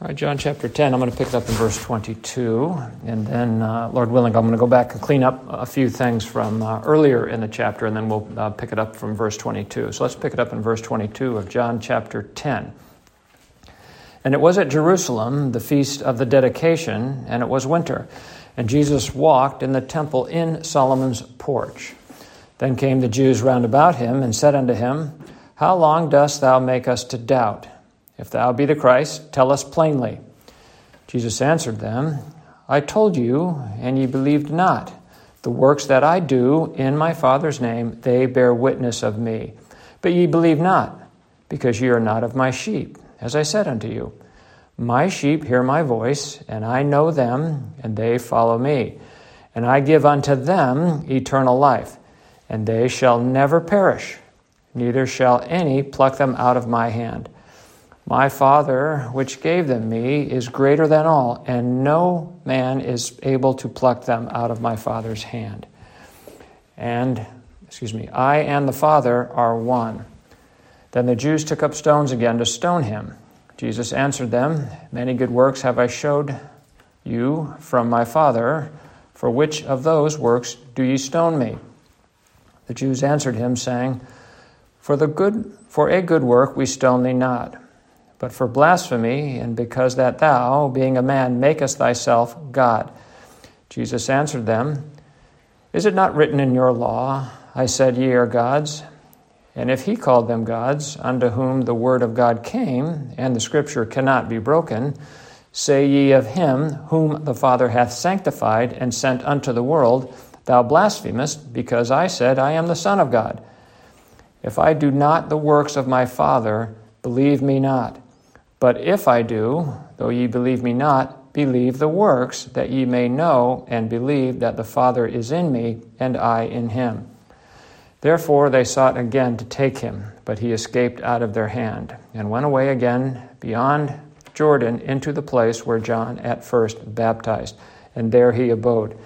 All right, John chapter 10, I'm going to pick it up in verse 22. And then, uh, Lord willing, I'm going to go back and clean up a few things from uh, earlier in the chapter, and then we'll uh, pick it up from verse 22. So let's pick it up in verse 22 of John chapter 10. And it was at Jerusalem, the feast of the dedication, and it was winter. And Jesus walked in the temple in Solomon's porch. Then came the Jews round about him and said unto him, How long dost thou make us to doubt? If thou be the Christ, tell us plainly. Jesus answered them, I told you, and ye believed not. The works that I do in my Father's name, they bear witness of me. But ye believe not, because ye are not of my sheep, as I said unto you. My sheep hear my voice, and I know them, and they follow me. And I give unto them eternal life, and they shall never perish, neither shall any pluck them out of my hand. My Father, which gave them me, is greater than all, and no man is able to pluck them out of my Father's hand. And, excuse me, I and the Father are one. Then the Jews took up stones again to stone him. Jesus answered them, Many good works have I showed you from my Father. For which of those works do ye stone me? The Jews answered him, saying, For the good for a good work we stone thee not but for blasphemy, and because that thou, being a man, makest thyself God. Jesus answered them, Is it not written in your law, I said, Ye are gods? And if he called them gods, unto whom the word of God came, and the scripture cannot be broken, say ye of him whom the Father hath sanctified and sent unto the world, Thou blasphemest, because I said, I am the Son of God. If I do not the works of my Father, believe me not. But if I do, though ye believe me not, believe the works, that ye may know and believe that the Father is in me, and I in him. Therefore they sought again to take him, but he escaped out of their hand, and went away again beyond Jordan into the place where John at first baptized, and there he abode.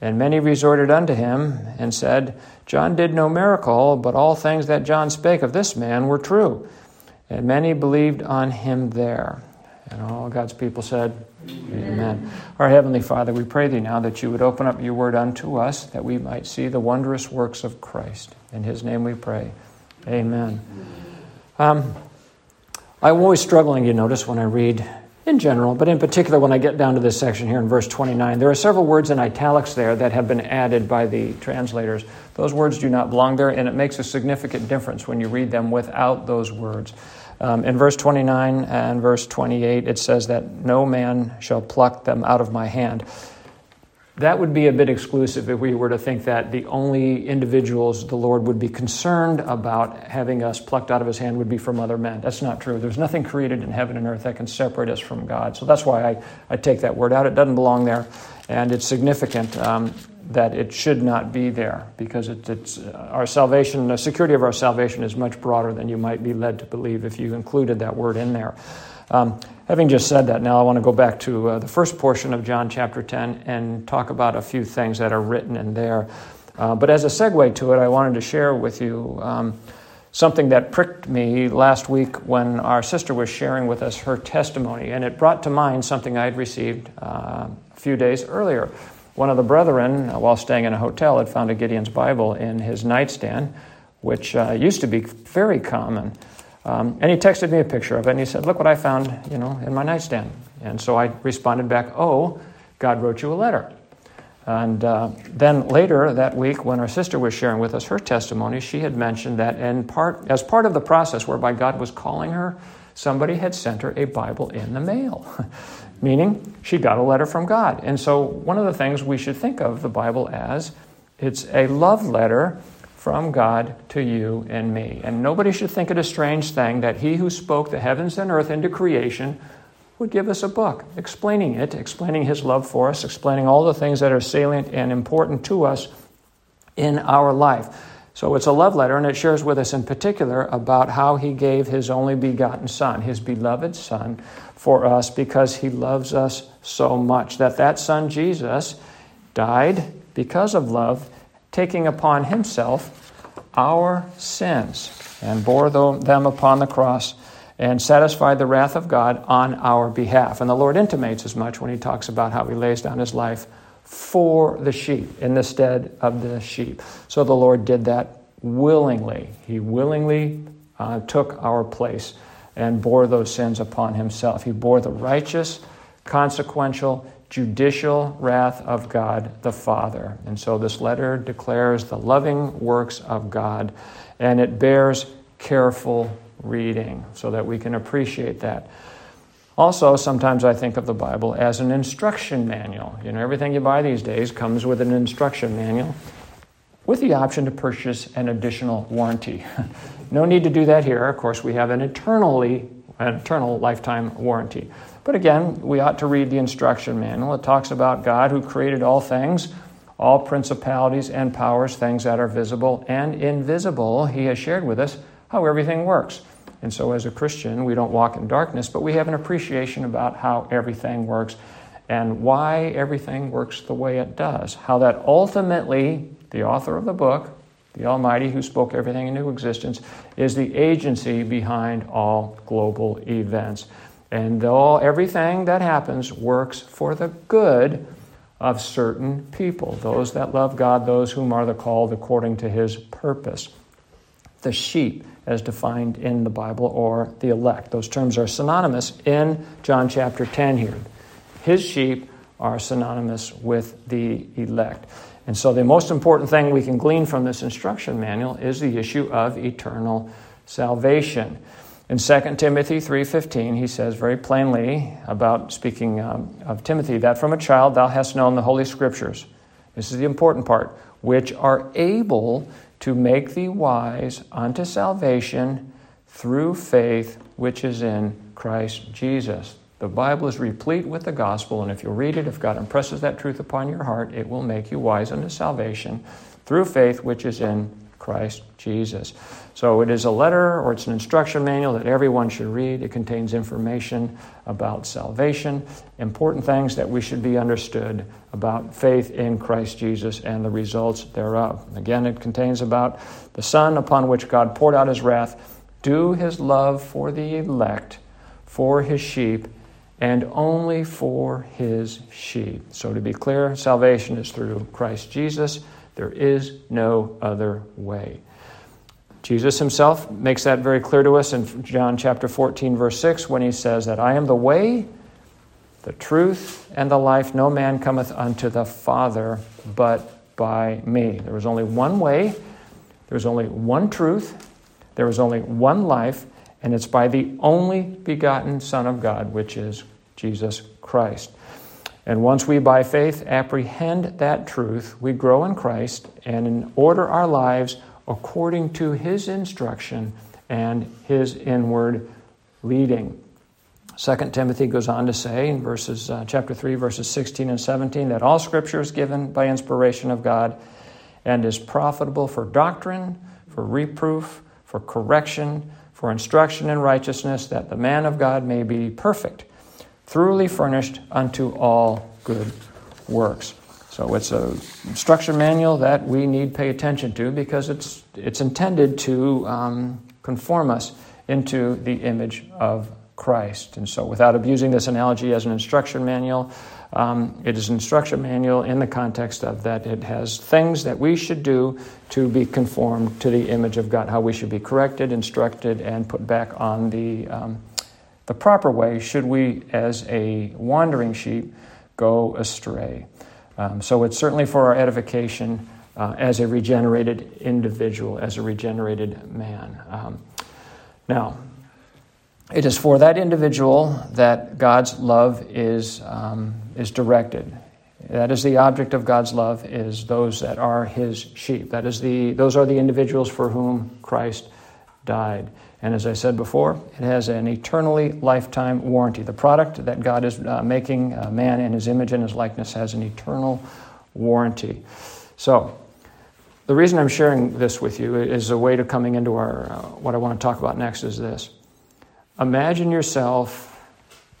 And many resorted unto him, and said, John did no miracle, but all things that John spake of this man were true. And many believed on him there. And all God's people said, Amen. Amen. Our Heavenly Father, we pray thee now that you would open up your word unto us, that we might see the wondrous works of Christ. In his name we pray. Amen. Um, I'm always struggling, you notice, when I read in general, but in particular when I get down to this section here in verse 29. There are several words in italics there that have been added by the translators. Those words do not belong there, and it makes a significant difference when you read them without those words. Um, in verse 29 and verse 28, it says that no man shall pluck them out of my hand. That would be a bit exclusive if we were to think that the only individuals the Lord would be concerned about having us plucked out of his hand would be from other men. That's not true. There's nothing created in heaven and earth that can separate us from God. So that's why I, I take that word out. It doesn't belong there. And it's significant um, that it should not be there because it, it's uh, our salvation, the security of our salvation is much broader than you might be led to believe if you included that word in there. Um, having just said that, now I want to go back to uh, the first portion of John chapter 10 and talk about a few things that are written in there. Uh, but as a segue to it, I wanted to share with you um, something that pricked me last week when our sister was sharing with us her testimony, and it brought to mind something I had received uh, a few days earlier. One of the brethren, uh, while staying in a hotel, had found a Gideon's Bible in his nightstand, which uh, used to be very common. Um, and he texted me a picture of it, and he said, "Look what I found, you know, in my nightstand." And so I responded back, "Oh, God wrote you a letter." And uh, then later that week, when our sister was sharing with us her testimony, she had mentioned that in part, as part of the process whereby God was calling her, somebody had sent her a Bible in the mail, meaning she got a letter from God. And so, one of the things we should think of the Bible as it's a love letter from God to you and me. And nobody should think it a strange thing that He who spoke the heavens and earth into creation would give us a book explaining it, explaining His love for us, explaining all the things that are salient and important to us in our life. So it's a love letter, and it shares with us in particular about how He gave His only begotten Son, His beloved Son, for us because He loves us so much that that Son, Jesus, died because of love taking upon himself our sins and bore them upon the cross and satisfied the wrath of God on our behalf. And the Lord intimates as much when he talks about how he lays down his life for the sheep in the stead of the sheep. So the Lord did that willingly. He willingly uh, took our place and bore those sins upon himself. He bore the righteous, consequential, judicial wrath of God the Father. And so this letter declares the loving works of God, and it bears careful reading so that we can appreciate that. Also, sometimes I think of the Bible as an instruction manual. You know, everything you buy these days comes with an instruction manual with the option to purchase an additional warranty. no need to do that here. Of course, we have an eternally an eternal lifetime warranty. But again, we ought to read the instruction manual. It talks about God who created all things, all principalities and powers, things that are visible and invisible. He has shared with us how everything works. And so, as a Christian, we don't walk in darkness, but we have an appreciation about how everything works and why everything works the way it does. How that ultimately, the author of the book, the Almighty who spoke everything into existence, is the agency behind all global events. And all, everything that happens works for the good of certain people, those that love God, those whom are the called according to his purpose. The sheep as defined in the Bible, or the elect. Those terms are synonymous in John chapter 10 here. His sheep are synonymous with the elect. And so the most important thing we can glean from this instruction manual is the issue of eternal salvation. In 2 Timothy 3:15 he says very plainly about speaking um, of Timothy that from a child thou hast known the holy scriptures. This is the important part, which are able to make thee wise unto salvation through faith which is in Christ Jesus. The Bible is replete with the gospel, and if you read it, if God impresses that truth upon your heart, it will make you wise unto salvation through faith which is in Christ Jesus. So it is a letter or it's an instruction manual that everyone should read. It contains information about salvation, important things that we should be understood about faith in Christ Jesus and the results thereof. Again, it contains about the Son upon which God poured out his wrath, due his love for the elect, for his sheep, and only for his sheep. So to be clear, salvation is through Christ Jesus. There is no other way. Jesus himself makes that very clear to us in John chapter 14, verse 6, when he says that I am the way, the truth, and the life. No man cometh unto the Father but by me. There is only one way, there is only one truth, there is only one life, and it's by the only begotten Son of God, which is Jesus Christ. And once we, by faith, apprehend that truth, we grow in Christ and order our lives according to His instruction and His inward leading. 2 Timothy goes on to say in verses, uh, chapter 3, verses 16 and 17, that all Scripture is given by inspiration of God and is profitable for doctrine, for reproof, for correction, for instruction in righteousness, that the man of God may be perfect thoroughly furnished unto all good works. So it's a instruction manual that we need pay attention to because it's it's intended to um, conform us into the image of Christ. And so, without abusing this analogy as an instruction manual, um, it is an instruction manual in the context of that it has things that we should do to be conformed to the image of God, how we should be corrected, instructed, and put back on the um, the proper way should we, as a wandering sheep, go astray. Um, so it's certainly for our edification uh, as a regenerated individual, as a regenerated man. Um, now, it is for that individual that God's love is, um, is directed. That is the object of God's love, is those that are his sheep. That is the, those are the individuals for whom Christ died. And as I said before, it has an eternally lifetime warranty. The product that God is uh, making, uh, man in his image and his likeness, has an eternal warranty. So, the reason I'm sharing this with you is a way to coming into our, uh, what I want to talk about next is this. Imagine yourself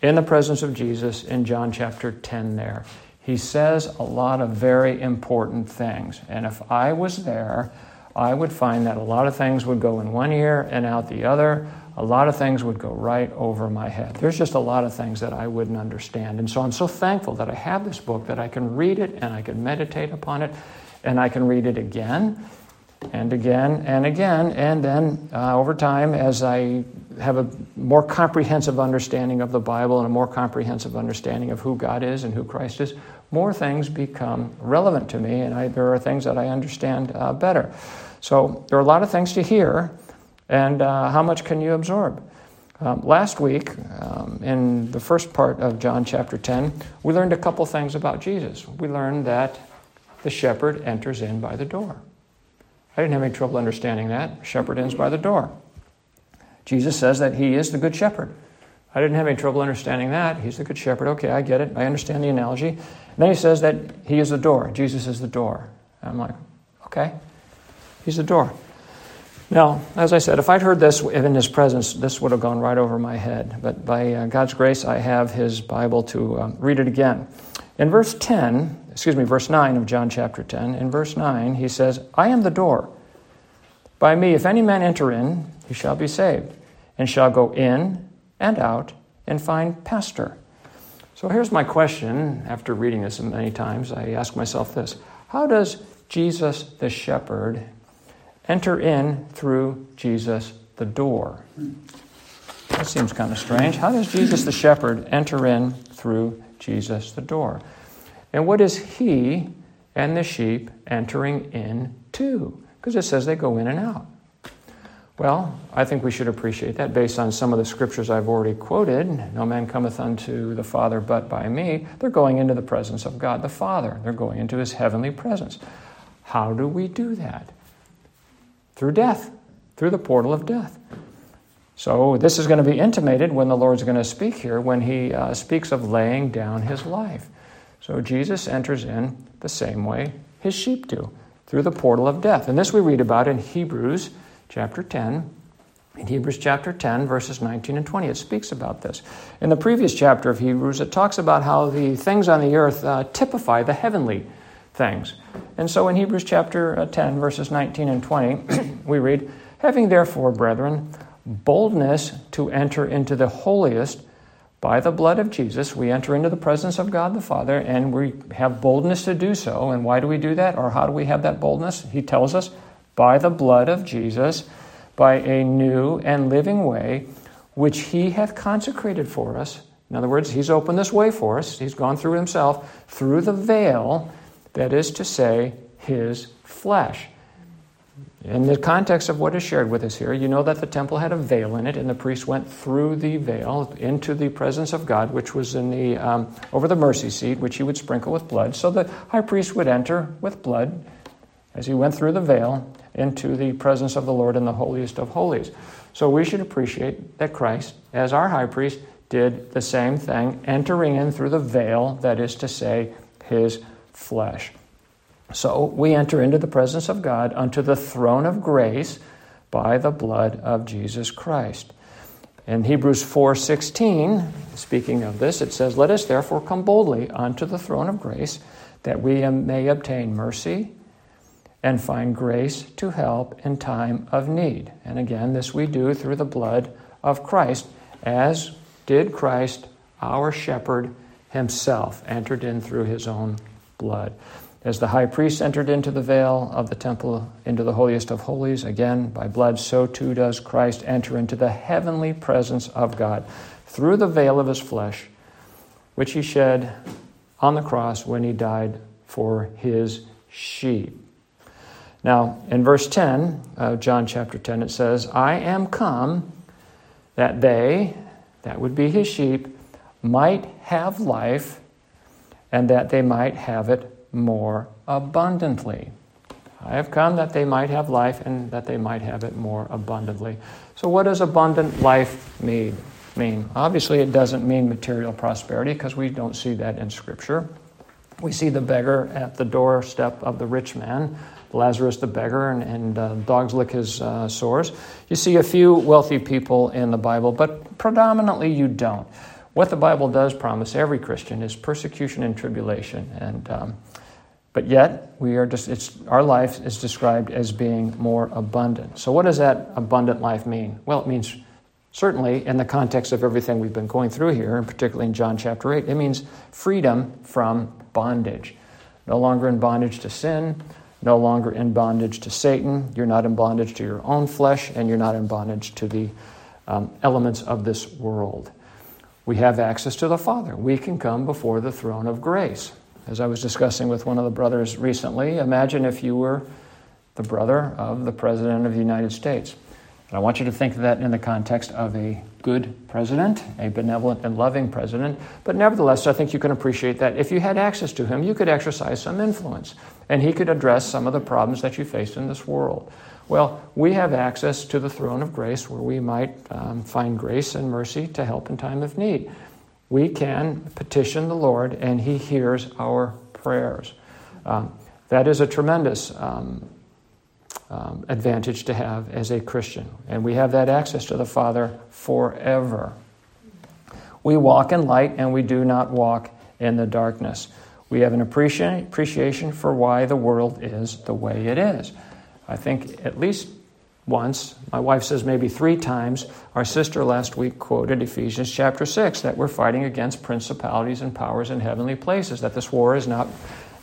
in the presence of Jesus in John chapter 10 there. He says a lot of very important things. And if I was there, I would find that a lot of things would go in one ear and out the other. a lot of things would go right over my head. There's just a lot of things that I wouldn't understand. And so I'm so thankful that I have this book, that I can read it and I can meditate upon it and I can read it again and again and again. And then uh, over time, as I have a more comprehensive understanding of the Bible and a more comprehensive understanding of who God is and who Christ is, more things become relevant to me, and I, there are things that I understand uh, better. So there are a lot of things to hear, and uh, how much can you absorb? Um, last week, um, in the first part of John chapter 10, we learned a couple things about Jesus. We learned that the shepherd enters in by the door. I didn't have any trouble understanding that. Shepherd ends by the door. Jesus says that he is the good shepherd. I didn't have any trouble understanding that. He's the good shepherd. Okay, I get it. I understand the analogy. And then he says that he is the door. Jesus is the door. I'm like, okay, he's the door. Now, as I said, if I'd heard this in his presence, this would have gone right over my head. But by uh, God's grace, I have his Bible to um, read it again. In verse 10, excuse me, verse 9 of John chapter 10, in verse 9, he says, I am the door. By me, if any man enter in, he shall be saved, and shall go in and out and find pasture. So here's my question after reading this many times. I ask myself this How does Jesus the shepherd enter in through Jesus the door. That seems kind of strange. How does Jesus the shepherd enter in through Jesus the door? And what is he and the sheep entering in to? Because it says they go in and out. Well, I think we should appreciate that based on some of the scriptures I've already quoted. No man cometh unto the Father but by me. They're going into the presence of God the Father, they're going into his heavenly presence. How do we do that? through death, through the portal of death. So, this is going to be intimated when the Lord's going to speak here, when he uh, speaks of laying down his life. So, Jesus enters in the same way his sheep do, through the portal of death. And this we read about in Hebrews chapter 10. In Hebrews chapter 10, verses 19 and 20, it speaks about this. In the previous chapter of Hebrews, it talks about how the things on the earth uh, typify the heavenly things. And so in Hebrews chapter uh, 10, verses 19 and 20, we read, Having therefore, brethren, boldness to enter into the holiest by the blood of Jesus, we enter into the presence of God the Father, and we have boldness to do so. And why do we do that? Or how do we have that boldness? He tells us, by the blood of Jesus, by a new and living way, which he hath consecrated for us. In other words, he's opened this way for us. He's gone through himself through the veil that is to say, his flesh. In the context of what is shared with us here, you know that the temple had a veil in it, and the priest went through the veil into the presence of God, which was in the um, over the mercy seat, which he would sprinkle with blood. So the high priest would enter with blood as he went through the veil into the presence of the Lord in the holiest of holies. So we should appreciate that Christ, as our high priest, did the same thing, entering in through the veil, that is to say, his flesh. So we enter into the presence of God unto the throne of grace by the blood of Jesus Christ. In Hebrews 4:16, speaking of this, it says, "Let us therefore come boldly unto the throne of grace, that we may obtain mercy and find grace to help in time of need." And again, this we do through the blood of Christ, as did Christ, our shepherd himself, entered in through his own blood. As the high priest entered into the veil of the temple, into the holiest of holies, again by blood, so too does Christ enter into the heavenly presence of God through the veil of his flesh, which he shed on the cross when he died for his sheep. Now, in verse 10 of John chapter 10, it says, I am come that they, that would be his sheep, might have life and that they might have it more abundantly. I have come that they might have life and that they might have it more abundantly. So, what does abundant life mean? mean? Obviously, it doesn't mean material prosperity because we don't see that in Scripture. We see the beggar at the doorstep of the rich man, Lazarus the beggar, and, and uh, dogs lick his uh, sores. You see a few wealthy people in the Bible, but predominantly you don't. What the Bible does promise every Christian is persecution and tribulation, and um, but yet we are just it's our life is described as being more abundant. So what does that abundant life mean? Well, it means Certainly, in the context of everything we've been going through here, and particularly in John chapter 8, it means freedom from bondage. No longer in bondage to sin, no longer in bondage to Satan. You're not in bondage to your own flesh, and you're not in bondage to the um, elements of this world. We have access to the Father. We can come before the throne of grace. As I was discussing with one of the brothers recently, imagine if you were the brother of the President of the United States. I want you to think of that in the context of a good president, a benevolent and loving president. But nevertheless, I think you can appreciate that if you had access to him, you could exercise some influence, and he could address some of the problems that you face in this world. Well, we have access to the throne of grace where we might um, find grace and mercy to help in time of need. We can petition the Lord, and he hears our prayers. Um, that is a tremendous um, um, advantage to have as a Christian. And we have that access to the Father forever. We walk in light and we do not walk in the darkness. We have an appreciation for why the world is the way it is. I think at least once, my wife says maybe three times, our sister last week quoted Ephesians chapter 6 that we're fighting against principalities and powers in heavenly places, that this war is not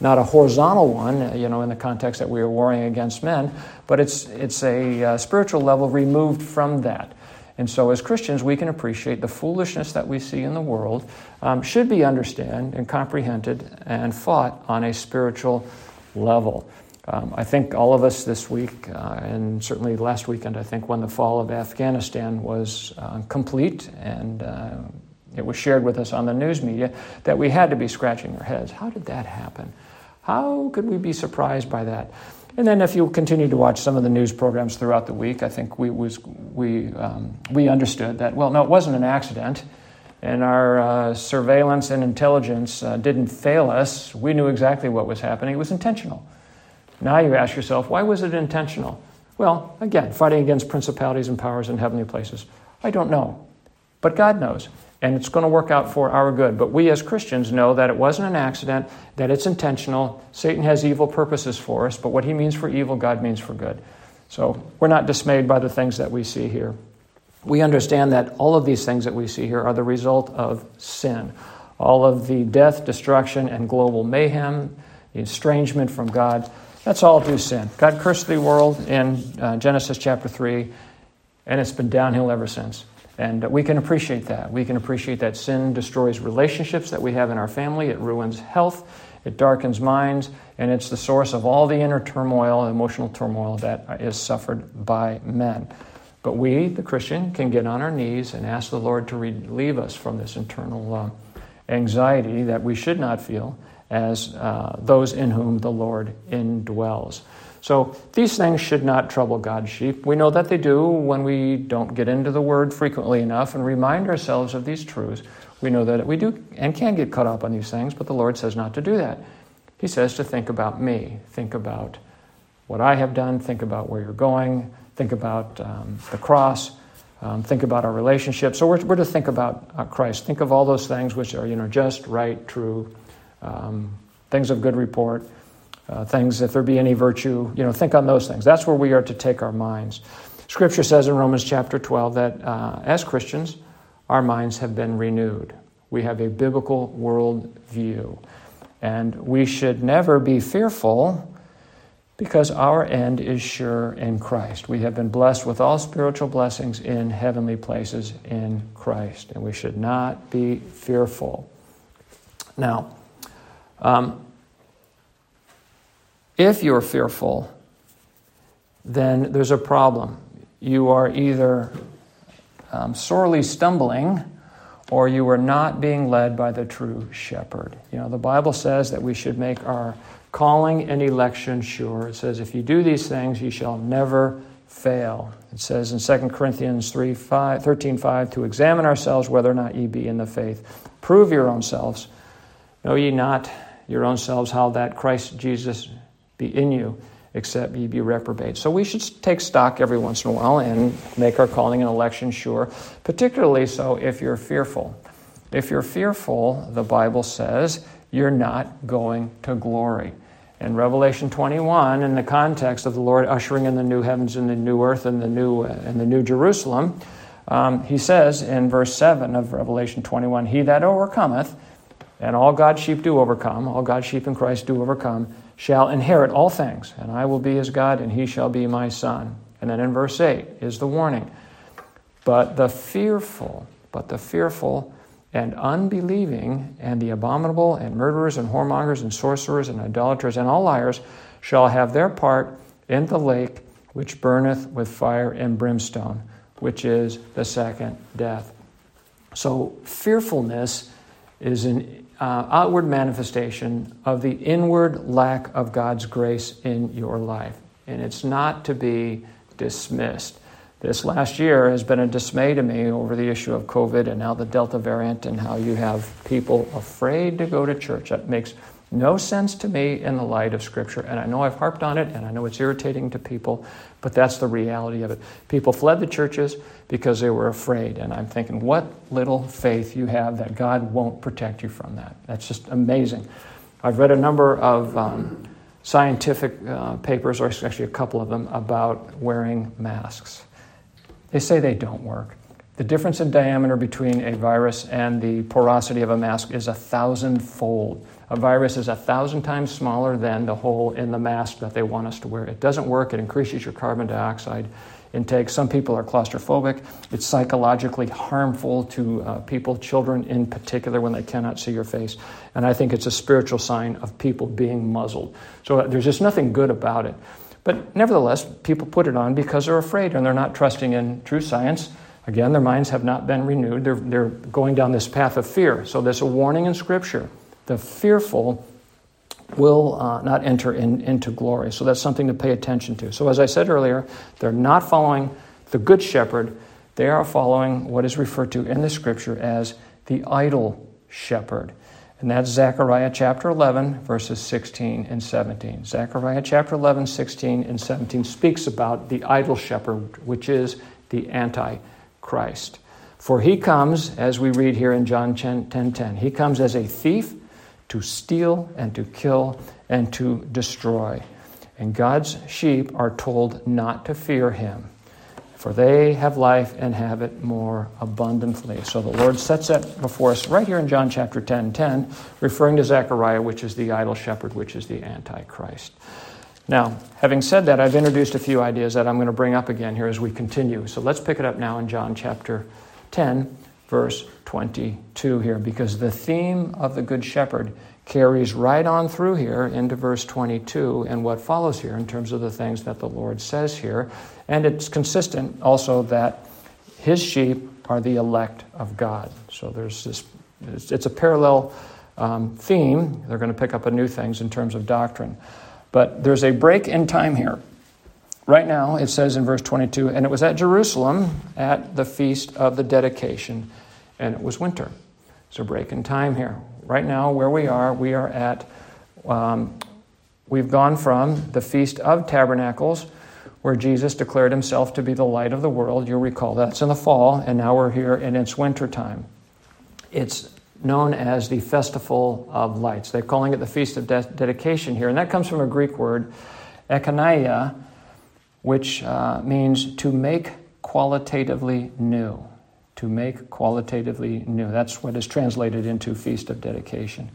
not a horizontal one, uh, you know, in the context that we are warring against men, but it's, it's a uh, spiritual level removed from that. And so, as Christians, we can appreciate the foolishness that we see in the world, um, should be understood and comprehended and fought on a spiritual level. Um, I think all of us this week, uh, and certainly last weekend, I think when the fall of Afghanistan was uh, complete and uh, it was shared with us on the news media, that we had to be scratching our heads. How did that happen? How could we be surprised by that? And then, if you continue to watch some of the news programs throughout the week, I think we was we um, we understood that well, no, it wasn't an accident, and our uh, surveillance and intelligence uh, didn't fail us. We knew exactly what was happening. It was intentional. Now you ask yourself, why was it intentional? Well, again, fighting against principalities and powers in heavenly places. I don't know, but God knows and it's going to work out for our good. But we as Christians know that it wasn't an accident, that it's intentional. Satan has evil purposes for us, but what he means for evil, God means for good. So we're not dismayed by the things that we see here. We understand that all of these things that we see here are the result of sin. All of the death, destruction, and global mayhem, the estrangement from God, that's all due sin. God cursed the world in uh, Genesis chapter 3, and it's been downhill ever since. And we can appreciate that. We can appreciate that sin destroys relationships that we have in our family, it ruins health, it darkens minds, and it's the source of all the inner turmoil, emotional turmoil that is suffered by men. But we, the Christian, can get on our knees and ask the Lord to relieve us from this internal uh, anxiety that we should not feel as uh, those in whom the Lord indwells. So these things should not trouble God's sheep. We know that they do when we don't get into the Word frequently enough and remind ourselves of these truths. We know that we do and can get caught up on these things, but the Lord says not to do that. He says to think about me, think about what I have done, think about where you're going, think about um, the cross, um, think about our relationship. So we're, we're to think about uh, Christ. Think of all those things which are, you know, just, right, true, um, things of good report uh, things, if there be any virtue, you know, think on those things. That's where we are to take our minds. Scripture says in Romans chapter 12 that uh, as Christians, our minds have been renewed. We have a biblical world view. And we should never be fearful because our end is sure in Christ. We have been blessed with all spiritual blessings in heavenly places in Christ, and we should not be fearful. Now, um, if you're fearful, then there's a problem. You are either um, sorely stumbling or you are not being led by the true shepherd. You know, the Bible says that we should make our calling and election sure. It says, if you do these things, you shall never fail. It says in 2 Corinthians 3, 5, 13, 5, to examine ourselves whether or not ye be in the faith. Prove your own selves. Know ye not your own selves how that Christ Jesus be in you, except ye be reprobate. So we should take stock every once in a while and make our calling and election sure, particularly so if you're fearful. If you're fearful, the Bible says, you're not going to glory. In Revelation 21, in the context of the Lord ushering in the new heavens and the new earth and the new, uh, and the new Jerusalem, Um, he says in verse 7 of Revelation 21 He that overcometh, and all God's sheep do overcome, all God's sheep in Christ do overcome, shall inherit all things, and I will be his God, and he shall be my son. And then in verse 8 is the warning. But the fearful, but the fearful and unbelieving, and the abominable, and murderers, and whoremongers, and sorcerers, and idolaters, and all liars shall have their part in the lake which burneth with fire and brimstone, which is the second death. So, fearfulness is an uh, outward manifestation of the inward lack of God's grace in your life. And it's not to be dismissed. This last year has been a dismay to me over the issue of COVID and now the Delta variant and how you have people afraid to go to church. That makes no sense to me in the light of Scripture. And I know I've harped on it and I know it's irritating to people, but that's the reality of it. People fled the churches because they were afraid. And I'm thinking, what little faith you have that God won't protect you from that. That's just amazing. I've read a number of. Um, scientific uh, papers, or actually a couple of them, about wearing masks. They say they don't work. The difference in diameter between a virus and the porosity of a mask is a thousandfold. A virus is a thousand times smaller than the hole in the mask that they want us to wear. It doesn't work, it increases your carbon dioxide intake. Some people are claustrophobic. It's psychologically harmful to uh, people, children in particular, when they cannot see your face. And I think it's a spiritual sign of people being muzzled. So uh, there's just nothing good about it. But nevertheless, people put it on because they're afraid and they're not trusting in true science. Again, their minds have not been renewed. They're, they're going down this path of fear. So there's a warning in Scripture. The fearful will uh, not enter in, into glory. So that's something to pay attention to. So, as I said earlier, they're not following the Good Shepherd, they are following what is referred to in the Scripture as the idol shepherd. And that's Zechariah chapter 11, verses 16 and 17. Zechariah chapter 11, 16 and 17 speaks about the idol shepherd, which is the Antichrist. For he comes, as we read here in John 10 10, 10 he comes as a thief to steal and to kill and to destroy. And God's sheep are told not to fear him for they have life and have it more abundantly. So the Lord sets that before us right here in John chapter 10 10, referring to Zechariah, which is the idol shepherd, which is the Antichrist. Now, having said that, I've introduced a few ideas that I'm going to bring up again here as we continue. So let's pick it up now in John chapter 10, verse 22 here, because the theme of the Good Shepherd carries right on through here into verse 22 and what follows here in terms of the things that the Lord says here. And it's consistent also that his sheep are the elect of God. So there's this, it's, a parallel um, theme. They're going to pick up on new things in terms of doctrine. But there's a break in time here. Right now, it says in verse 22, and it was at Jerusalem at the feast of the dedication, and it was winter. So break in time here right now, where we are, we are at, um, we've gone from the Feast of Tabernacles, where Jesus declared himself to be the light of the world. You'll recall that's in the fall, and now we're here and it's winter time. It's known as the Festival of Lights. They're calling it the Feast of De- Dedication here, and that comes from a Greek word, enkainia, which uh, means to make qualitatively new to make qualitatively new. That's what is translated into Feast of Dedication.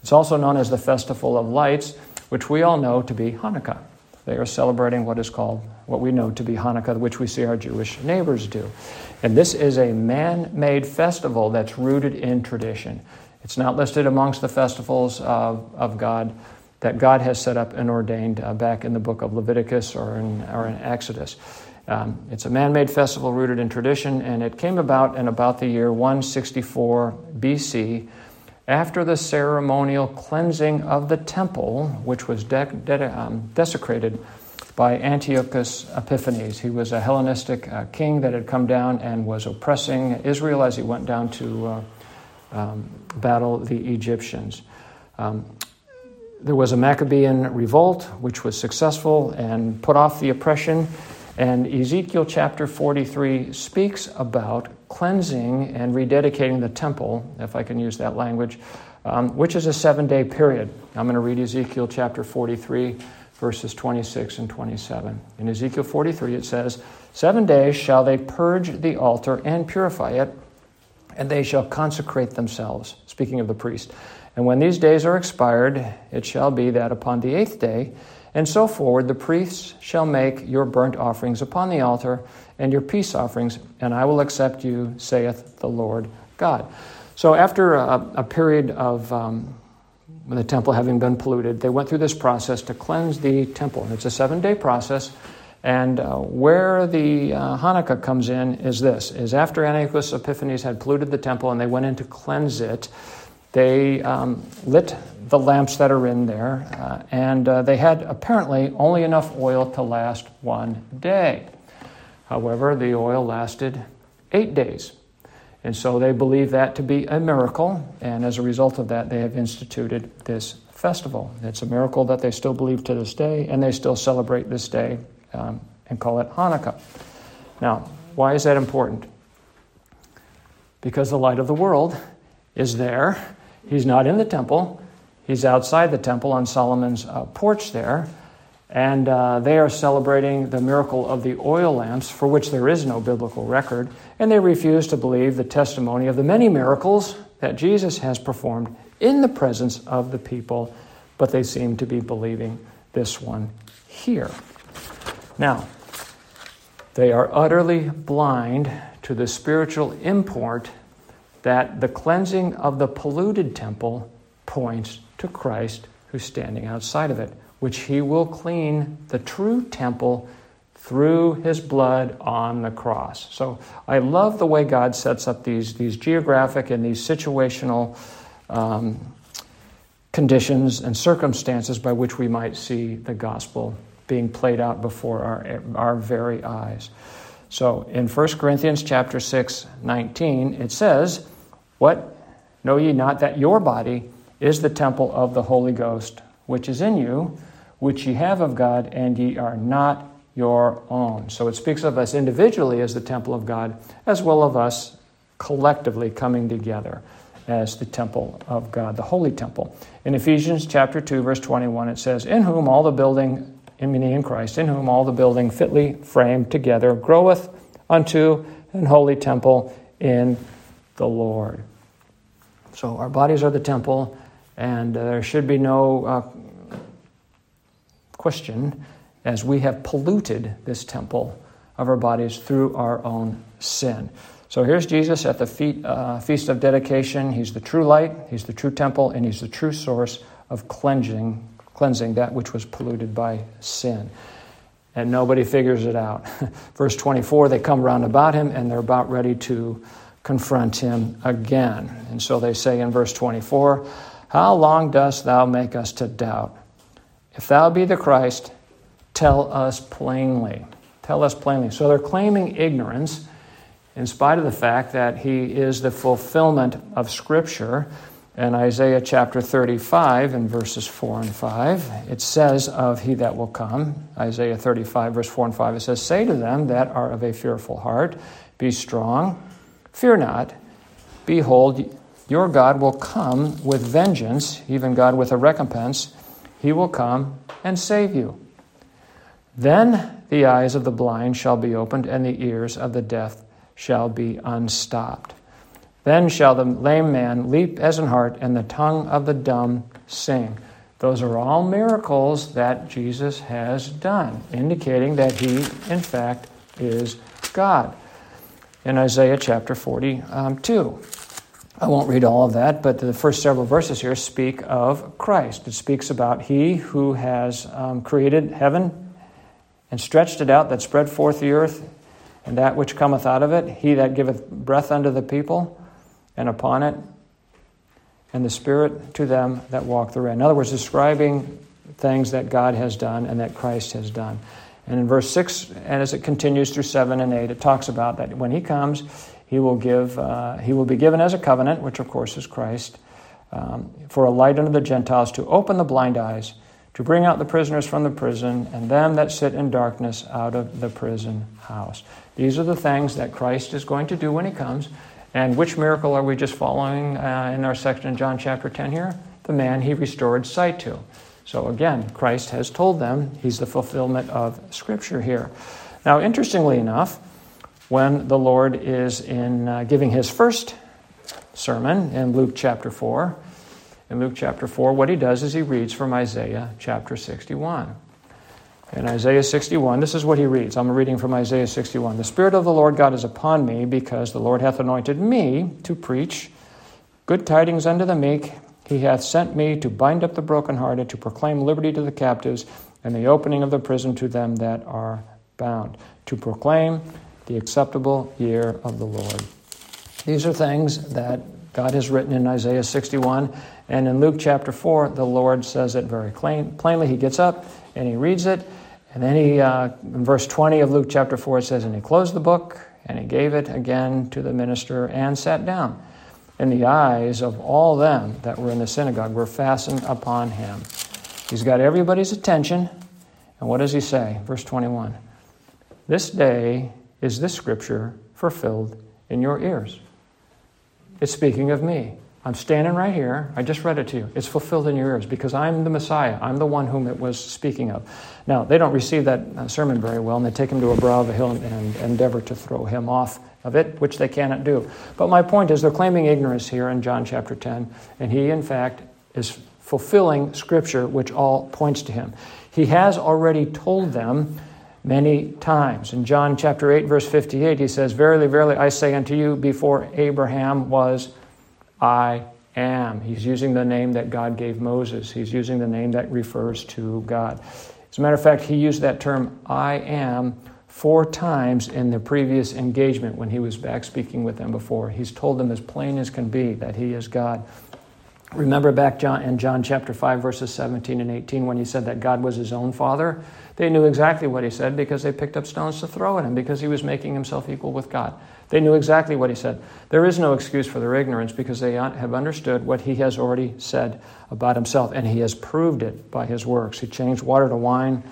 It's also known as the Festival of Lights, which we all know to be Hanukkah. They are celebrating what is called, what we know to be Hanukkah, which we see our Jewish neighbors do. And this is a man made festival that's rooted in tradition. It's not listed amongst the festivals of, of God that God has set up and ordained uh, back in the book of Leviticus or in, or in Exodus. Um, it's a man made festival rooted in tradition, and it came about in about the year 164 BC after the ceremonial cleansing of the temple, which was de- de- um, desecrated by Antiochus Epiphanes. He was a Hellenistic uh, king that had come down and was oppressing Israel as he went down to uh, um, battle the Egyptians. Um, there was a Maccabean revolt, which was successful and put off the oppression. And Ezekiel chapter 43 speaks about cleansing and rededicating the temple, if I can use that language, um, which is a seven day period. I'm going to read Ezekiel chapter 43, verses 26 and 27. In Ezekiel 43, it says, Seven days shall they purge the altar and purify it, and they shall consecrate themselves. Speaking of the priest. And when these days are expired, it shall be that upon the eighth day, and so forward, the priests shall make your burnt offerings upon the altar and your peace offerings, and I will accept you, saith the Lord God. So, after a, a period of um, the temple having been polluted, they went through this process to cleanse the temple. And it's a seven day process. And uh, where the uh, Hanukkah comes in is this: is after Antiochus Epiphanes had polluted the temple and they went in to cleanse it, they um, lit the lamps that are in there, uh, and uh, they had apparently only enough oil to last one day. However, the oil lasted eight days. And so they believe that to be a miracle, and as a result of that, they have instituted this festival. It's a miracle that they still believe to this day, and they still celebrate this day um, and call it Hanukkah. Now, why is that important? Because the light of the world is there. He's not in the temple, he's outside the temple on Solomon's uh, porch there. And uh, they are celebrating the miracle of the oil lamps, for which there is no biblical record. And they refuse to believe the testimony of the many miracles that Jesus has performed in the presence of the people, but they seem to be believing this one here. Now, they are utterly blind to the spiritual import that the cleansing of the polluted temple points to Christ who's standing outside of it which he will clean the true temple through his blood on the cross. So I love the way God sets up these, these geographic and these situational um, conditions and circumstances by which we might see the gospel being played out before our, our very eyes. So in 1 Corinthians chapter 6, 19, it says, What? Know ye not that your body is the temple of the Holy Ghost, which is in you, which ye have of God, and ye are not your own. So it speaks of us individually as the temple of God, as well of us collectively coming together as the temple of God, the holy temple. In Ephesians chapter 2, verse 21, it says, In whom all the building, in meaning in Christ, in whom all the building fitly framed together groweth unto an holy temple in the Lord. So our bodies are the temple, and uh, there should be no uh, question as we have polluted this temple of our bodies through our own sin. So here's Jesus at the feet, uh, Feast of Dedication. He's the true light, He's the true temple, and He's the true source of cleansing, cleansing that which was polluted by sin. And nobody figures it out. Verse 24, they come round about him and they're about ready to confront him again. And so they say in verse 24, How long dost thou make us to doubt? If thou be the Christ, tell us plainly. Tell us plainly. So they're claiming ignorance in spite of the fact that he is the fulfillment of Scripture. In Isaiah chapter 35, in verses 4 and 5, it says of he that will come, Isaiah 35, verse 4 and 5, it says, Say to them that are of a fearful heart, Be strong, fear not. Behold, your God will come with vengeance, even God with a recompense he will come and save you. Then the eyes of the blind shall be opened, and the ears of the deaf shall be unstopped. Then shall the lame man leap as an hart, and the tongue of the dumb sing. Those are all miracles that Jesus has done, indicating that he, in fact, is God. In Isaiah chapter 42. Um, I won't read all of that, but the first several verses here speak of Christ. It speaks about He who has um, created heaven and stretched it out, that spread forth the earth, and that which cometh out of it, He that giveth breath unto the people, and upon it, and the Spirit to them that walk therein. In other words, describing things that God has done and that Christ has done. And in verse 6, and as it continues through 7 and 8, it talks about that when He comes, he will, give, uh, he will be given as a covenant, which of course is Christ, um, for a light unto the Gentiles to open the blind eyes, to bring out the prisoners from the prison, and them that sit in darkness out of the prison house. These are the things that Christ is going to do when he comes. And which miracle are we just following uh, in our section in John chapter 10 here? The man he restored sight to. So again, Christ has told them he's the fulfillment of Scripture here. Now, interestingly enough, when the Lord is in uh, giving his first sermon in Luke chapter 4, in Luke chapter 4, what he does is he reads from Isaiah chapter 61. In Isaiah 61, this is what he reads. I'm reading from Isaiah 61. The Spirit of the Lord God is upon me, because the Lord hath anointed me to preach good tidings unto the meek. He hath sent me to bind up the brokenhearted, to proclaim liberty to the captives, and the opening of the prison to them that are bound, to proclaim the acceptable year of the Lord. These are things that God has written in Isaiah 61. And in Luke chapter 4, the Lord says it very plain, plainly. He gets up and he reads it. And then he, uh, in verse 20 of Luke chapter 4, it says, And he closed the book, and he gave it again to the minister, and sat down. And the eyes of all them that were in the synagogue were fastened upon him. He's got everybody's attention. And what does he say? Verse 21 This day is this scripture fulfilled in your ears. It's speaking of me. I'm standing right here. I just read it to you. It's fulfilled in your ears because I'm the Messiah. I'm the one whom it was speaking of. Now, they don't receive that uh, sermon very well, and they take him to a brow of a hill and, and endeavor to throw him off of it, which they cannot do. But my point is, they're claiming ignorance here in John chapter 10, and he, in fact, is fulfilling Scripture, which all points to him. He has already told them many times. In John chapter 8, verse 58, he says, Verily, verily, I say unto you, before Abraham was I am. He's using the name that God gave Moses. He's using the name that refers to God. As a matter of fact, he used that term, I am, four times in the previous engagement when he was back speaking with them before. He's told them as plain as can be that he is God. Remember back John, in John chapter 5, verses 17 and 18, when he said that God was his own father? They knew exactly what he said because they picked up stones to throw at him because he was making himself equal with God. They knew exactly what he said. There is no excuse for their ignorance because they have understood what he has already said about himself, and he has proved it by his works. He changed water to wine,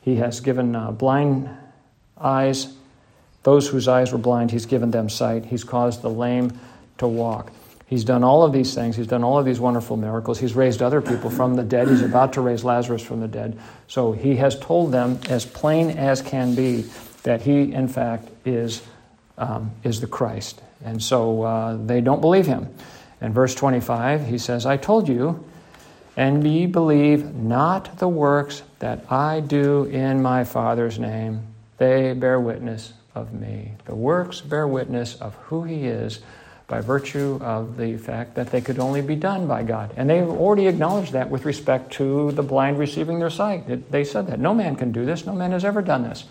he has given uh, blind eyes, those whose eyes were blind, he's given them sight, he's caused the lame to walk. He's done all of these things. He's done all of these wonderful miracles. He's raised other people from the dead. He's about to raise Lazarus from the dead. So he has told them, as plain as can be, that he, in fact, is um, is the Christ. And so uh, they don't believe him. In verse 25, he says, I told you, and ye believe not the works that I do in my Father's name. They bear witness of me. The works bear witness of who he is by virtue of the fact that they could only be done by God. And they've already acknowledged that with respect to the blind receiving their sight. They said that. No man can do this. No man has ever done this.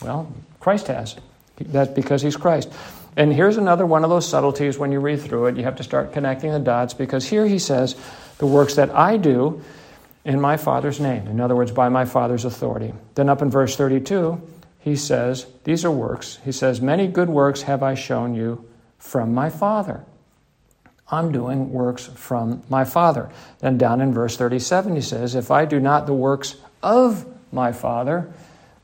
Well, Christ has. That's because he's Christ. And here's another one of those subtleties when you read through it. You have to start connecting the dots because here he says, The works that I do in my Father's name. In other words, by my Father's authority. Then up in verse 32, he says, These are works. He says, Many good works have I shown you from my Father. I'm doing works from my Father. Then down in verse 37, he says, If I do not the works of my Father,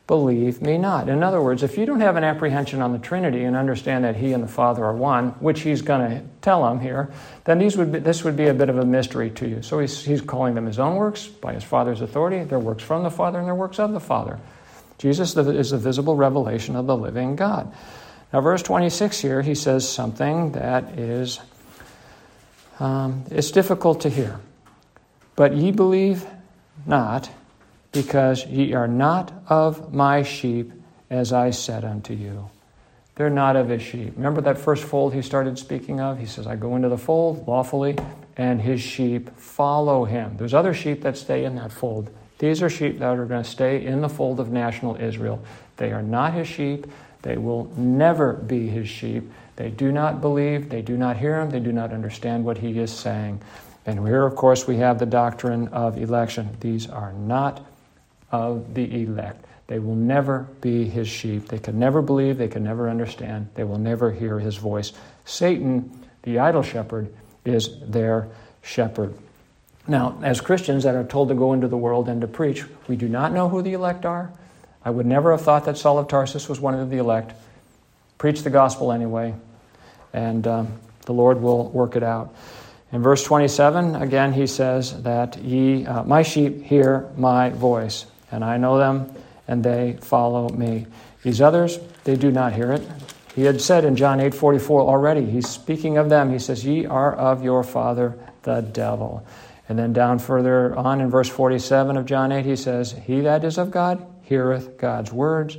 believe me not. In other words, if you don't have an apprehension on the Trinity and understand that He and the Father are one, which He's going to tell them here, then these would be, this would be a bit of a mystery to you. So he's, he's calling them His own works by His Father's authority. They're works from the Father and they're works of the Father. Jesus is the visible revelation of the living God. Now, verse 26 here, he says something that is um, it's difficult to hear. But ye believe not because ye are not of my sheep, as I said unto you. They're not of his sheep. Remember that first fold he started speaking of? He says, I go into the fold lawfully, and his sheep follow him. There's other sheep that stay in that fold. These are sheep that are going to stay in the fold of national Israel. They are not his sheep. They will never be his sheep. They do not believe, they do not hear him, they do not understand what he is saying. And here, of course, we have the doctrine of election. These are not of the elect. They will never be his sheep. They can never believe, they can never understand, they will never hear his voice. Satan, the idol shepherd, is their shepherd. Now, as Christians that are told to go into the world and to preach, we do not know who the elect are. I would never have thought that Saul of Tarsus was one of the elect. Preach the gospel anyway, and um, the Lord will work it out. In verse 27, again, he says that ye, uh, my sheep hear my voice, and I know them, and they follow me. These others, they do not hear it. He had said in John 8 44 already, he's speaking of them. He says, Ye are of your father, the devil. And then down further on in verse 47 of John 8, he says, He that is of God heareth God's words.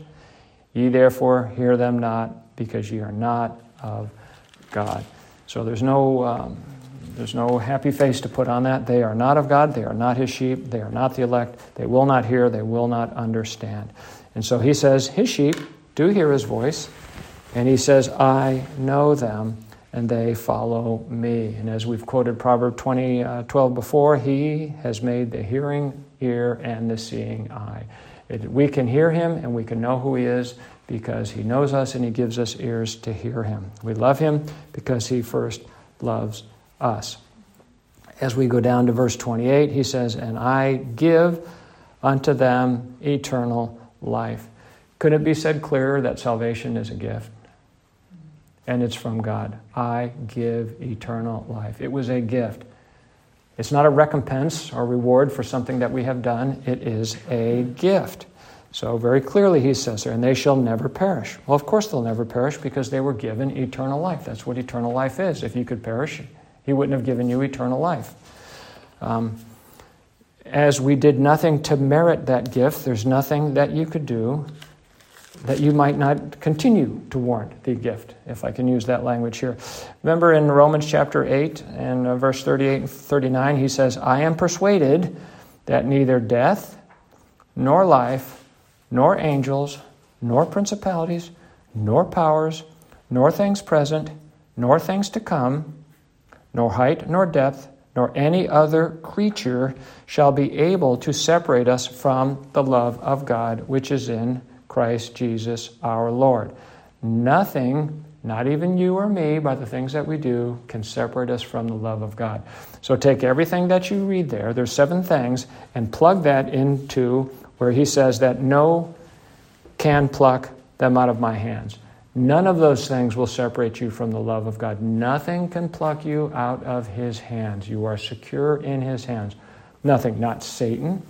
Ye therefore hear them not, because ye are not of God. So there's no. Um, there's no happy face to put on that. They are not of God. They are not his sheep. They are not the elect. They will not hear. They will not understand. And so he says, His sheep do hear his voice. And he says, I know them and they follow me. And as we've quoted Proverb 20, uh, 12 before, he has made the hearing ear and the seeing eye. It, we can hear him and we can know who he is because he knows us and he gives us ears to hear him. We love him because he first loves us. As we go down to verse 28, he says, And I give unto them eternal life. Could it be said clearer that salvation is a gift? And it's from God. I give eternal life. It was a gift. It's not a recompense or reward for something that we have done, it is a gift. So, very clearly, he says there, and they shall never perish. Well, of course, they'll never perish because they were given eternal life. That's what eternal life is. If you could perish, he wouldn't have given you eternal life. Um, as we did nothing to merit that gift, there's nothing that you could do that you might not continue to warrant the gift, if I can use that language here. Remember in Romans chapter 8 and uh, verse 38 and 39, he says, I am persuaded that neither death, nor life, nor angels, nor principalities, nor powers, nor things present, nor things to come, nor height, nor depth, nor any other creature shall be able to separate us from the love of God which is in Christ Jesus our Lord. Nothing, not even you or me, by the things that we do, can separate us from the love of God. So take everything that you read there, there's seven things, and plug that into where he says that no can pluck them out of my hands. None of those things will separate you from the love of God. Nothing can pluck you out of His hands. You are secure in His hands. Nothing, not Satan,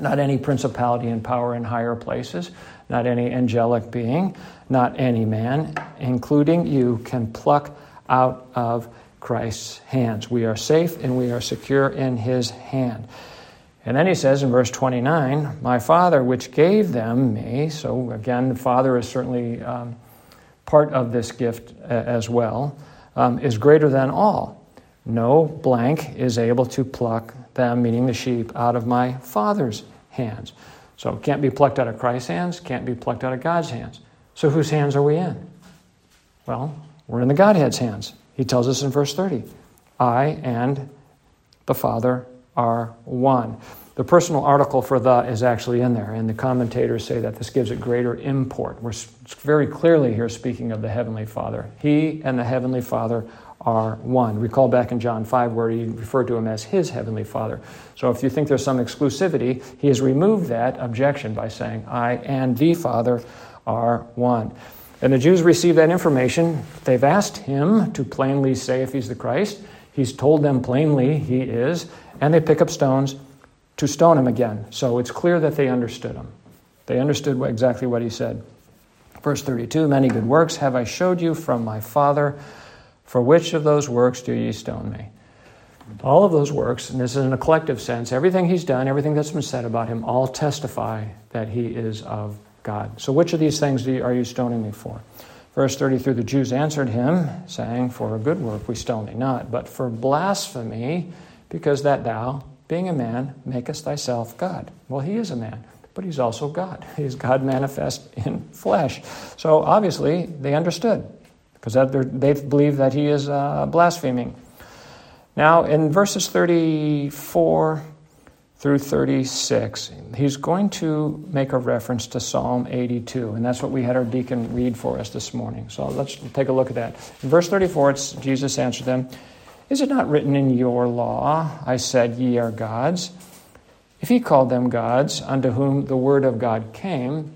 not any principality and power in higher places, not any angelic being, not any man, including you, can pluck out of Christ's hands. We are safe and we are secure in His hand. And then he says in verse 29, My Father, which gave them me, so again, the Father is certainly. Um, part of this gift uh, as well, um, is greater than all. No blank is able to pluck them, meaning the sheep, out of my Father's hands. So it can't be plucked out of Christ's hands, can't be plucked out of God's hands. So whose hands are we in? Well, we're in the Godhead's hands. He tells us in verse 30 I and the Father are one. The personal article for the is actually in there, and the commentators say that this gives it greater import. We're very clearly here speaking of the Heavenly Father. He and the Heavenly Father are one. Recall back in John 5 where he referred to him as his Heavenly Father. So if you think there's some exclusivity, he has removed that objection by saying, I and the Father are one. And the Jews receive that information. They've asked him to plainly say if he's the Christ. He's told them plainly he is, and they pick up stones to stone him again. So it's clear that they understood him. They understood exactly what he said. Verse 32 Many good works have I showed you from my Father. For which of those works do ye stone me? All of those works, and this is in a collective sense, everything he's done, everything that's been said about him, all testify that he is of God. So, which of these things are you stoning me for? Verse 33 The Jews answered him, saying, For a good work we stone thee not, but for blasphemy, because that thou, being a man, makest thyself God. Well, he is a man, but he's also God. He's God manifest in flesh. So obviously, they understood because they believe that he is uh, blaspheming. Now, in verses 34 through 36, he's going to make a reference to Psalm 82, and that's what we had our deacon read for us this morning. So let's take a look at that. In verse 34, it's Jesus answered them. Is it not written in your law, I said, Ye are gods? If he called them gods, unto whom the word of God came,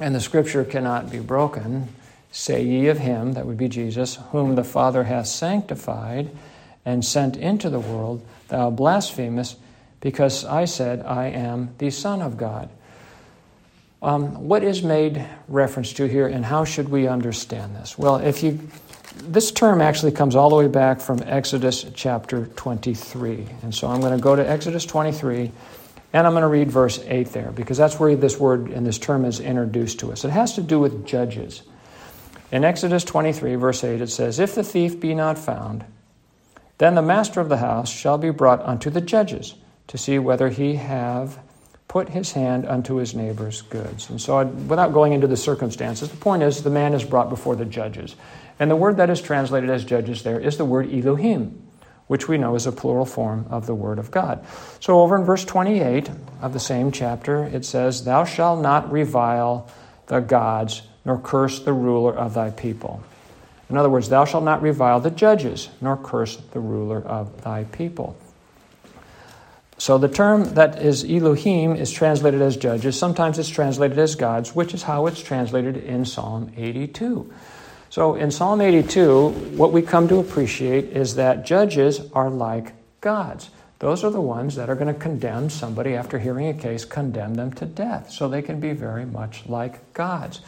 and the scripture cannot be broken, say ye of him, that would be Jesus, whom the Father hath sanctified, and sent into the world, thou blasphemest, because I said, I am the Son of God. Um, what is made reference to here, and how should we understand this? Well, if you this term actually comes all the way back from Exodus chapter 23. And so I'm going to go to Exodus 23 and I'm going to read verse 8 there because that's where this word and this term is introduced to us. It has to do with judges. In Exodus 23, verse 8, it says, If the thief be not found, then the master of the house shall be brought unto the judges to see whether he have put his hand unto his neighbor's goods. And so, without going into the circumstances, the point is the man is brought before the judges. And the word that is translated as judges there is the word Elohim, which we know is a plural form of the word of God. So, over in verse 28 of the same chapter, it says, Thou shalt not revile the gods, nor curse the ruler of thy people. In other words, thou shalt not revile the judges, nor curse the ruler of thy people. So the term that is Elohim is translated as judges. Sometimes it's translated as gods, which is how it's translated in Psalm 82. So in Psalm 82, what we come to appreciate is that judges are like gods. Those are the ones that are going to condemn somebody after hearing a case, condemn them to death. So they can be very much like gods.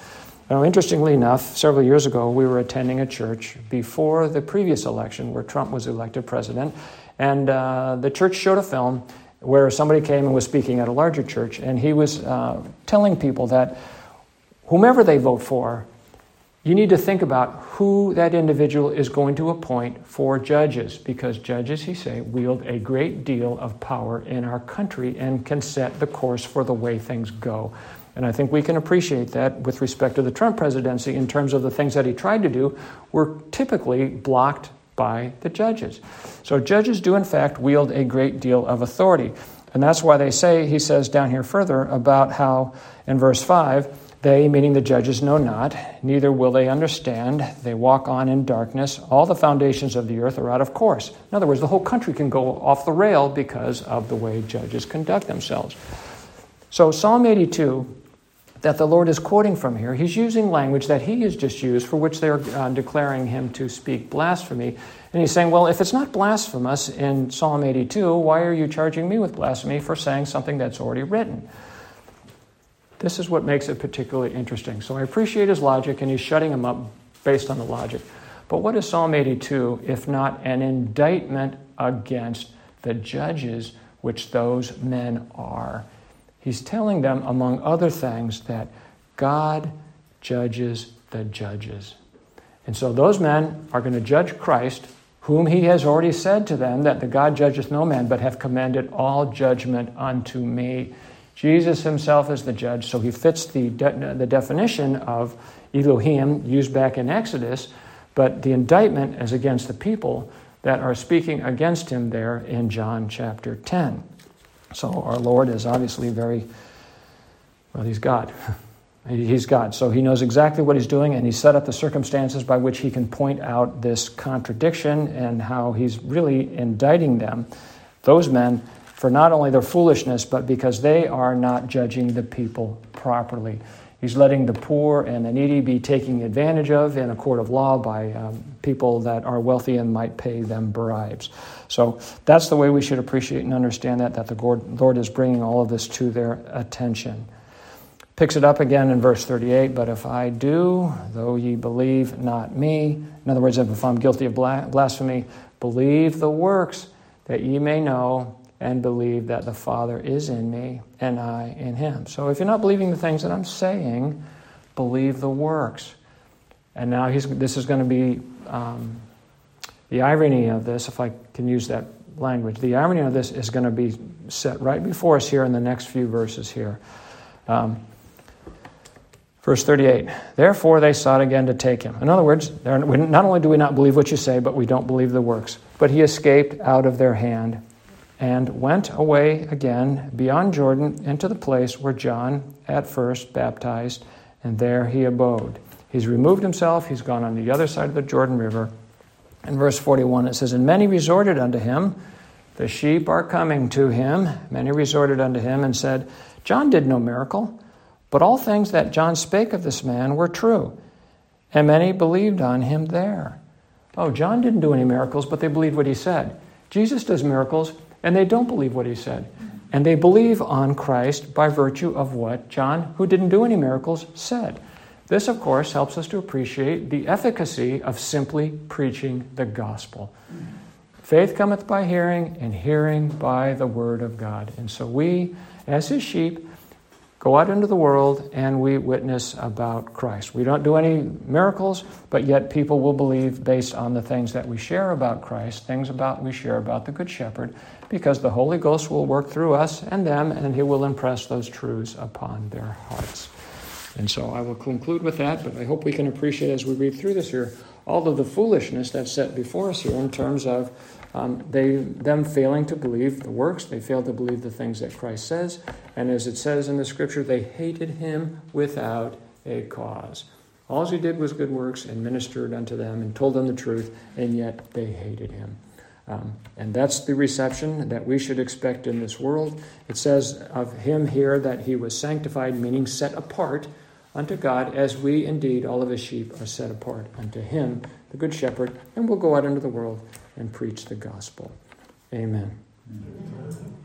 Now, interestingly enough, several years ago, we were attending a church before the previous election where Trump was elected president, and uh, the church showed a film where somebody came and was speaking at a larger church, and he was uh, telling people that whomever they vote for, you need to think about who that individual is going to appoint for judges, because judges, he said, wield a great deal of power in our country and can set the course for the way things go. And I think we can appreciate that with respect to the Trump presidency in terms of the things that he tried to do were typically blocked by the judges. So judges do, in fact, wield a great deal of authority. And that's why they say, he says down here further, about how in verse 5, they, meaning the judges, know not, neither will they understand. They walk on in darkness. All the foundations of the earth are out of course. In other words, the whole country can go off the rail because of the way judges conduct themselves. So, Psalm 82, that the Lord is quoting from here, he's using language that he has just used for which they're uh, declaring him to speak blasphemy. And he's saying, well, if it's not blasphemous in Psalm 82, why are you charging me with blasphemy for saying something that's already written? This is what makes it particularly interesting. So I appreciate his logic, and he's shutting him up based on the logic. But what is Psalm 82 if not an indictment against the judges which those men are? He's telling them, among other things, that God judges the judges. And so those men are going to judge Christ, whom he has already said to them that the God judgeth no man, but have commanded all judgment unto me. Jesus himself is the judge, so he fits the, de- the definition of Elohim used back in Exodus, but the indictment is against the people that are speaking against him there in John chapter 10. So our Lord is obviously very, well, he's God. He's God. So he knows exactly what he's doing, and he's set up the circumstances by which he can point out this contradiction and how he's really indicting them, those men, for not only their foolishness, but because they are not judging the people properly. He's letting the poor and the needy be taken advantage of in a court of law by um, people that are wealthy and might pay them bribes. So that's the way we should appreciate and understand that, that the Lord is bringing all of this to their attention. Picks it up again in verse 38 But if I do, though ye believe not me, in other words, if I'm guilty of blasphemy, believe the works that ye may know and believe that the Father is in me and I in him. So if you're not believing the things that I'm saying, believe the works. And now he's, this is going to be um, the irony of this, if I can use that language. The irony of this is going to be set right before us here in the next few verses here. Um, Verse 38 Therefore they sought again to take him. In other words, not only do we not believe what you say, but we don't believe the works. But he escaped out of their hand and went away again beyond Jordan into the place where John at first baptized, and there he abode. He's removed himself, he's gone on the other side of the Jordan River. In verse 41, it says, And many resorted unto him. The sheep are coming to him. Many resorted unto him and said, John did no miracle, but all things that John spake of this man were true. And many believed on him there. Oh, John didn't do any miracles, but they believed what he said. Jesus does miracles, and they don't believe what he said. And they believe on Christ by virtue of what John, who didn't do any miracles, said. This, of course, helps us to appreciate the efficacy of simply preaching the gospel. Faith cometh by hearing, and hearing by the word of God. And so we, as his sheep, go out into the world and we witness about Christ. We don't do any miracles, but yet people will believe based on the things that we share about Christ, things about we share about the Good Shepherd, because the Holy Ghost will work through us and them, and he will impress those truths upon their hearts. And so I will conclude with that, but I hope we can appreciate as we read through this here all of the foolishness that's set before us here in terms of um, they, them failing to believe the works, they fail to believe the things that Christ says, and as it says in the scripture, they hated him without a cause. All he did was good works and ministered unto them and told them the truth, and yet they hated him. Um, and that's the reception that we should expect in this world. It says of him here that he was sanctified, meaning set apart unto God, as we indeed, all of his sheep, are set apart unto him, the Good Shepherd, and we'll go out into the world and preach the gospel. Amen. Amen.